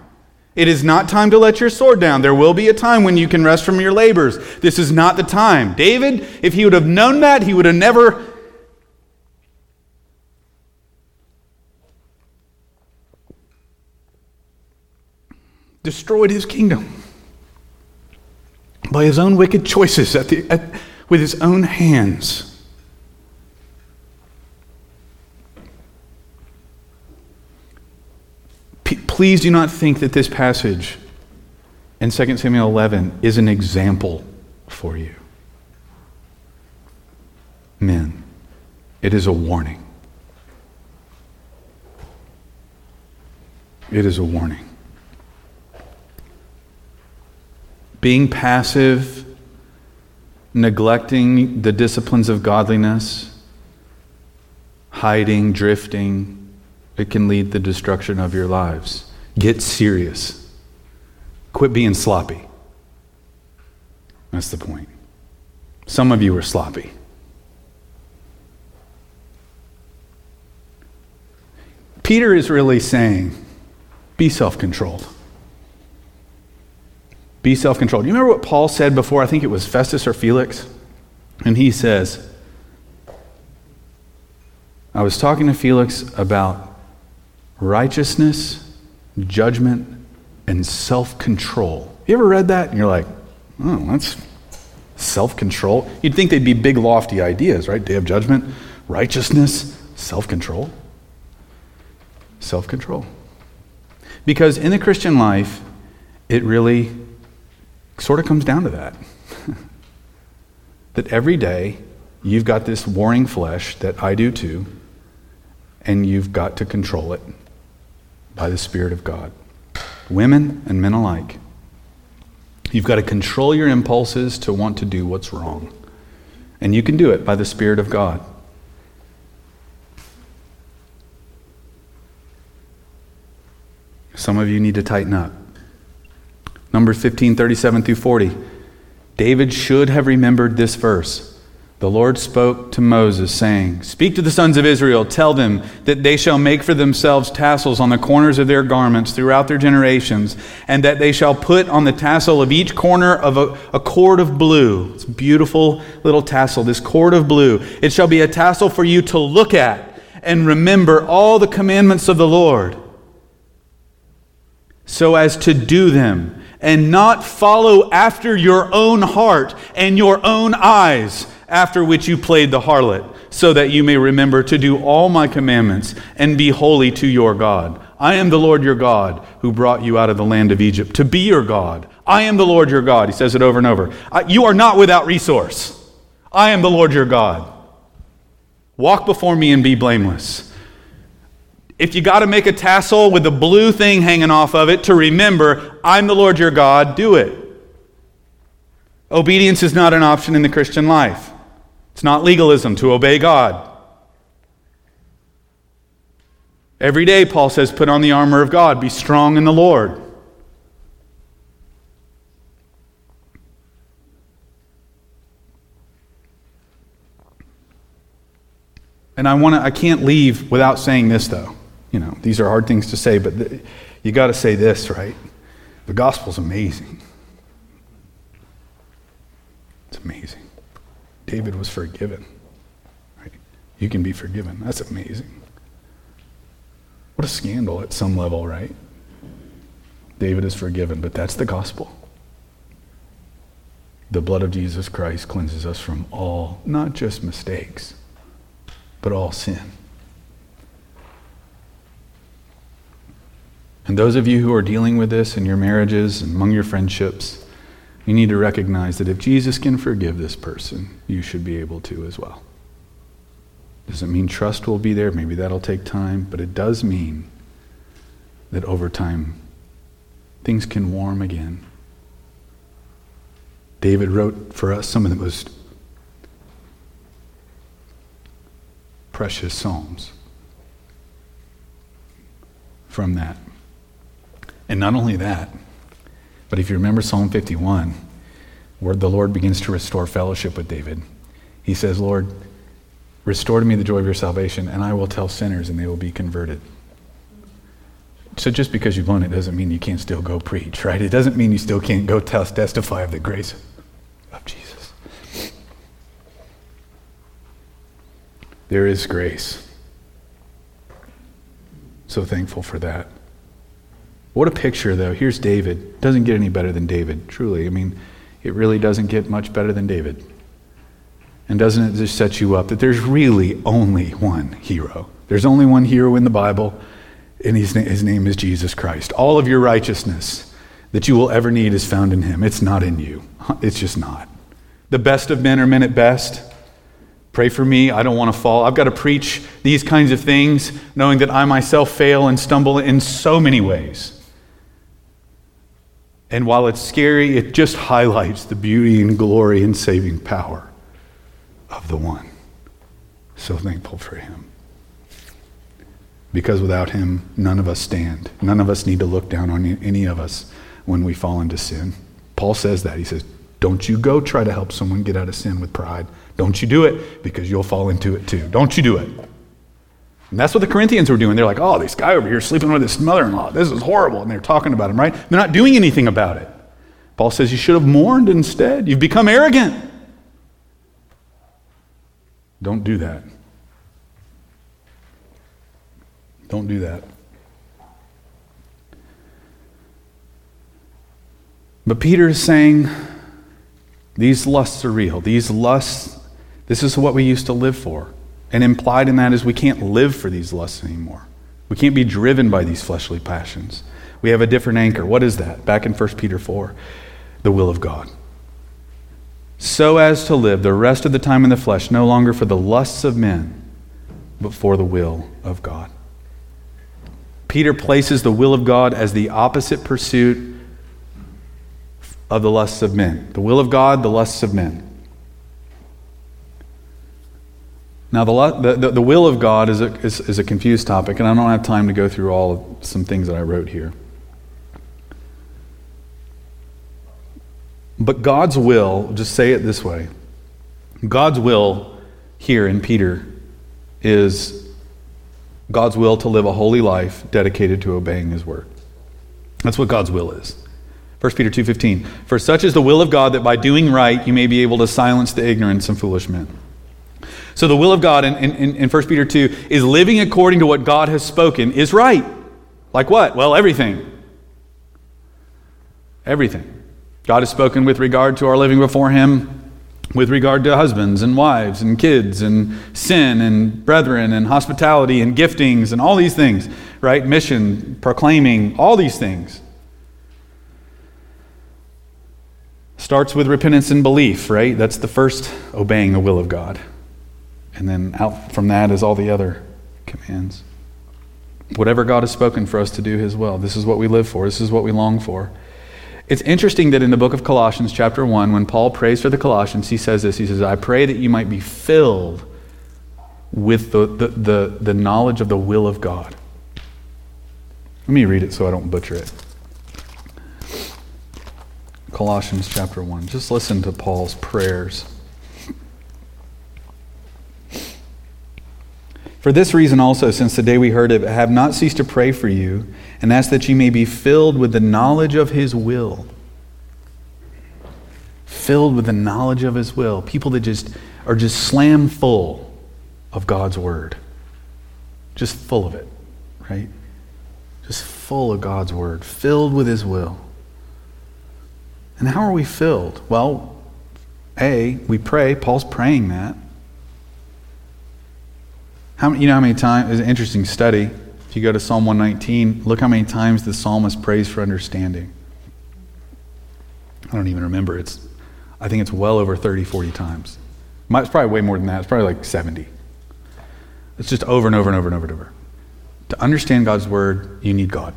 It is not time to let your sword down. There will be a time when you can rest from your labors. This is not the time. David, if he would have known that, he would have never. Destroyed his kingdom by his own wicked choices at the, at, with his own hands. Please do not think that this passage in 2 Samuel 11 is an example for you. Men, it is a warning. It is a warning. Being passive, neglecting the disciplines of godliness, hiding, drifting, it can lead the destruction of your lives. Get serious. Quit being sloppy. That's the point. Some of you are sloppy. Peter is really saying, be self controlled. Be self controlled. You remember what Paul said before? I think it was Festus or Felix? And he says, I was talking to Felix about righteousness, judgment, and self control. You ever read that and you're like, oh, that's self control? You'd think they'd be big, lofty ideas, right? Day of judgment, righteousness, self control. Self control. Because in the Christian life, it really sort of comes down to that. that every day you've got this warring flesh that I do too, and you've got to control it by the Spirit of God. Women and men alike. You've got to control your impulses to want to do what's wrong. And you can do it by the Spirit of God. Some of you need to tighten up. Numbers 15, 37 through 40. David should have remembered this verse the Lord spoke to Moses, saying, Speak to the sons of Israel, tell them that they shall make for themselves tassels on the corners of their garments throughout their generations, and that they shall put on the tassel of each corner of a, a cord of blue. It's a beautiful little tassel, this cord of blue. It shall be a tassel for you to look at and remember all the commandments of the Lord, so as to do them, and not follow after your own heart and your own eyes after which you played the harlot, so that you may remember to do all my commandments and be holy to your God. I am the Lord your God who brought you out of the land of Egypt to be your God. I am the Lord your God. He says it over and over. You are not without resource. I am the Lord your God. Walk before me and be blameless. If you got to make a tassel with the blue thing hanging off of it to remember, I'm the Lord your God, do it. Obedience is not an option in the Christian life. It's not legalism to obey God. Every day, Paul says, put on the armor of God, be strong in the Lord. And I want to I can't leave without saying this though. You know, these are hard things to say, but you got to say this, right? The gospel's amazing. It's amazing. David was forgiven. Right? You can be forgiven. That's amazing. What a scandal at some level, right? David is forgiven, but that's the gospel. The blood of Jesus Christ cleanses us from all, not just mistakes, but all sin. And those of you who are dealing with this in your marriages and among your friendships, you need to recognize that if Jesus can forgive this person, you should be able to as well. Doesn't mean trust will be there. Maybe that'll take time. But it does mean that over time, things can warm again. David wrote for us some of the most precious psalms from that. And not only that, but if you remember Psalm 51, where the Lord begins to restore fellowship with David, he says, Lord, restore to me the joy of your salvation, and I will tell sinners, and they will be converted. So just because you've blown it doesn't mean you can't still go preach, right? It doesn't mean you still can't go testify of the grace of Jesus. There is grace. So thankful for that. What a picture, though. Here's David. Doesn't get any better than David, truly. I mean, it really doesn't get much better than David. And doesn't it just set you up that there's really only one hero? There's only one hero in the Bible, and his, his name is Jesus Christ. All of your righteousness that you will ever need is found in him. It's not in you, it's just not. The best of men are men at best. Pray for me. I don't want to fall. I've got to preach these kinds of things, knowing that I myself fail and stumble in so many ways. And while it's scary, it just highlights the beauty and glory and saving power of the one. So thankful for him. Because without him, none of us stand. None of us need to look down on any of us when we fall into sin. Paul says that. He says, Don't you go try to help someone get out of sin with pride. Don't you do it because you'll fall into it too. Don't you do it. And that's what the Corinthians were doing. They're like, oh, this guy over here sleeping with his mother in law. This is horrible. And they're talking about him, right? They're not doing anything about it. Paul says you should have mourned instead. You've become arrogant. Don't do that. Don't do that. But Peter is saying these lusts are real. These lusts, this is what we used to live for. And implied in that is we can't live for these lusts anymore. We can't be driven by these fleshly passions. We have a different anchor. What is that? Back in 1 Peter 4, the will of God. So as to live the rest of the time in the flesh, no longer for the lusts of men, but for the will of God. Peter places the will of God as the opposite pursuit of the lusts of men. The will of God, the lusts of men. Now, the, the, the will of God is a, is, is a confused topic, and I don't have time to go through all of some things that I wrote here. But God's will, just say it this way God's will here in Peter is God's will to live a holy life dedicated to obeying his word. That's what God's will is. 1 Peter 2:15 For such is the will of God that by doing right you may be able to silence the ignorance of foolish men. So the will of God in, in, in 1 Peter 2 is living according to what God has spoken is right. Like what? Well, everything. Everything. God has spoken with regard to our living before Him, with regard to husbands and wives and kids and sin and brethren and hospitality and giftings and all these things, right? Mission, proclaiming, all these things. Starts with repentance and belief, right? That's the first obeying the will of God. And then out from that is all the other commands. Whatever God has spoken for us to do His will, this is what we live for, this is what we long for. It's interesting that in the book of Colossians, chapter 1, when Paul prays for the Colossians, he says this He says, I pray that you might be filled with the, the, the, the knowledge of the will of God. Let me read it so I don't butcher it. Colossians chapter 1. Just listen to Paul's prayers. For this reason also, since the day we heard it, have not ceased to pray for you and ask that you may be filled with the knowledge of his will. Filled with the knowledge of his will. People that just are just slam full of God's word. Just full of it, right? Just full of God's word, filled with his will. And how are we filled? Well, A, we pray. Paul's praying that. How, you know how many times, it's an interesting study. If you go to Psalm 119, look how many times the psalmist prays for understanding. I don't even remember. It's, I think it's well over 30, 40 times. It's probably way more than that. It's probably like 70. It's just over and over and over and over and over. To understand God's word, you need God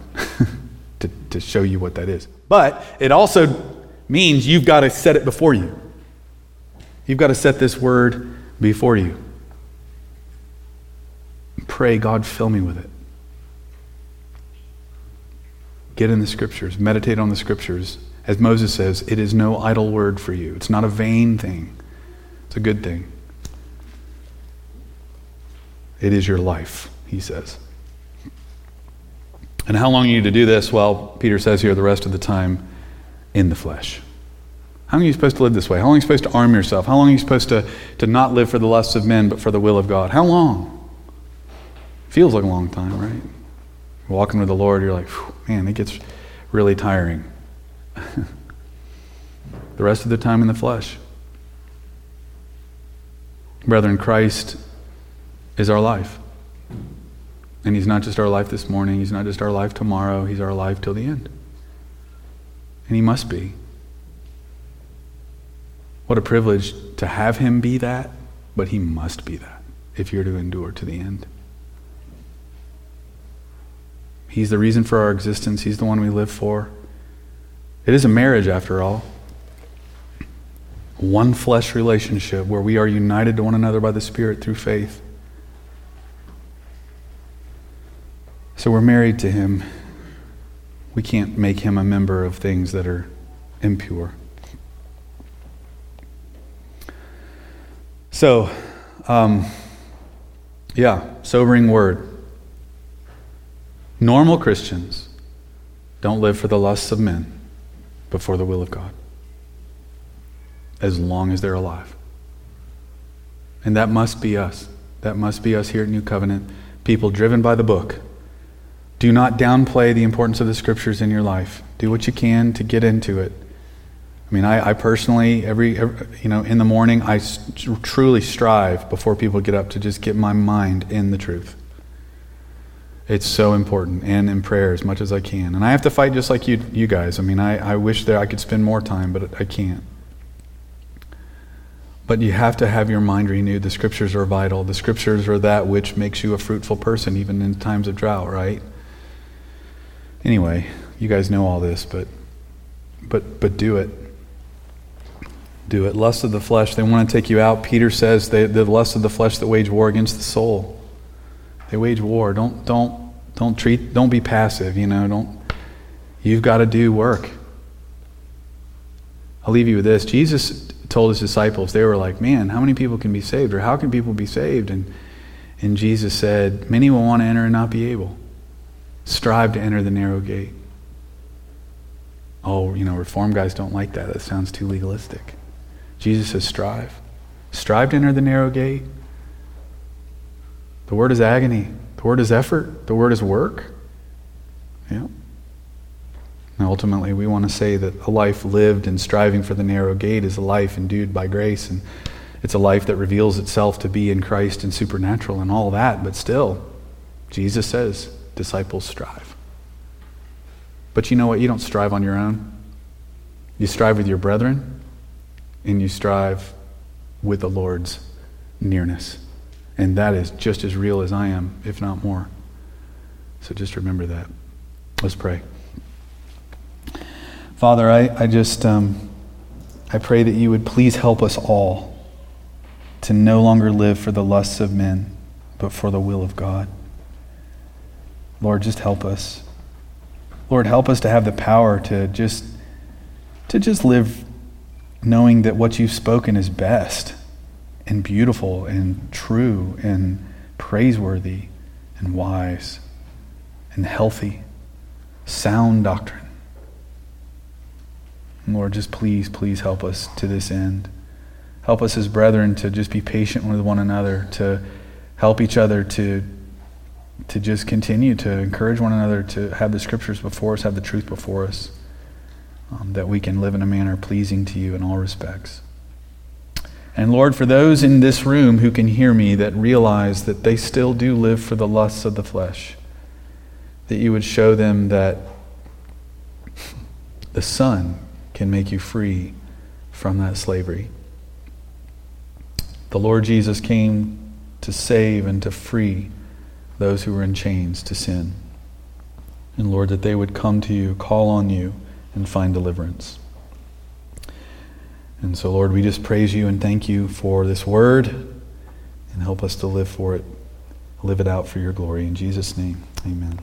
to, to show you what that is. But it also means you've got to set it before you. You've got to set this word before you. Pray, God, fill me with it. Get in the scriptures, meditate on the scriptures. As Moses says, it is no idle word for you. It's not a vain thing, it's a good thing. It is your life, he says. And how long are you to do this? Well, Peter says here the rest of the time in the flesh. How long are you supposed to live this way? How long are you supposed to arm yourself? How long are you supposed to, to not live for the lusts of men, but for the will of God? How long? Feels like a long time, right? Walking with the Lord, you're like, man, it gets really tiring. the rest of the time in the flesh. Brethren, Christ is our life. And He's not just our life this morning, He's not just our life tomorrow, He's our life till the end. And He must be. What a privilege to have Him be that, but He must be that if you're to endure to the end. He's the reason for our existence. He's the one we live for. It is a marriage, after all. One flesh relationship where we are united to one another by the Spirit through faith. So we're married to Him. We can't make Him a member of things that are impure. So, um, yeah, sobering word. Normal Christians don't live for the lusts of men, but for the will of God, as long as they're alive. And that must be us. That must be us here at New Covenant, people driven by the book. Do not downplay the importance of the scriptures in your life. Do what you can to get into it. I mean, I, I personally, every, every, you know, in the morning, I truly strive before people get up to just get my mind in the truth. It's so important, and in prayer as much as I can. And I have to fight just like you, you guys. I mean, I, I wish that I could spend more time, but I can't. But you have to have your mind renewed. The scriptures are vital. The scriptures are that which makes you a fruitful person, even in times of drought, right? Anyway, you guys know all this, but but but do it. Do it. Lust of the flesh, they want to take you out. Peter says they, the lust of the flesh that wage war against the soul. They wage war. Don't don't don't treat don't be passive, you know, don't you've got to do work. I'll leave you with this. Jesus told his disciples, they were like, Man, how many people can be saved? Or how can people be saved? And and Jesus said, Many will want to enter and not be able. Strive to enter the narrow gate. Oh, you know, reform guys don't like that. That sounds too legalistic. Jesus says, strive. Strive to enter the narrow gate. The word is agony. The word is effort. The word is work. Yeah. And ultimately, we want to say that a life lived in striving for the narrow gate is a life endued by grace, and it's a life that reveals itself to be in Christ and supernatural and all that. But still, Jesus says, disciples strive. But you know what? You don't strive on your own. You strive with your brethren, and you strive with the Lord's nearness. And that is just as real as I am, if not more. So just remember that. Let's pray. Father, I, I just um, I pray that you would please help us all to no longer live for the lusts of men, but for the will of God. Lord, just help us. Lord, help us to have the power to just to just live knowing that what you've spoken is best and beautiful and true and praiseworthy and wise and healthy, sound doctrine. Lord, just please, please help us to this end. Help us as brethren to just be patient with one another, to help each other to, to just continue to encourage one another to have the scriptures before us, have the truth before us, um, that we can live in a manner pleasing to you in all respects. And Lord, for those in this room who can hear me that realize that they still do live for the lusts of the flesh, that you would show them that the Son can make you free from that slavery. The Lord Jesus came to save and to free those who were in chains to sin. And Lord, that they would come to you, call on you, and find deliverance. And so, Lord, we just praise you and thank you for this word and help us to live for it, live it out for your glory. In Jesus' name, amen.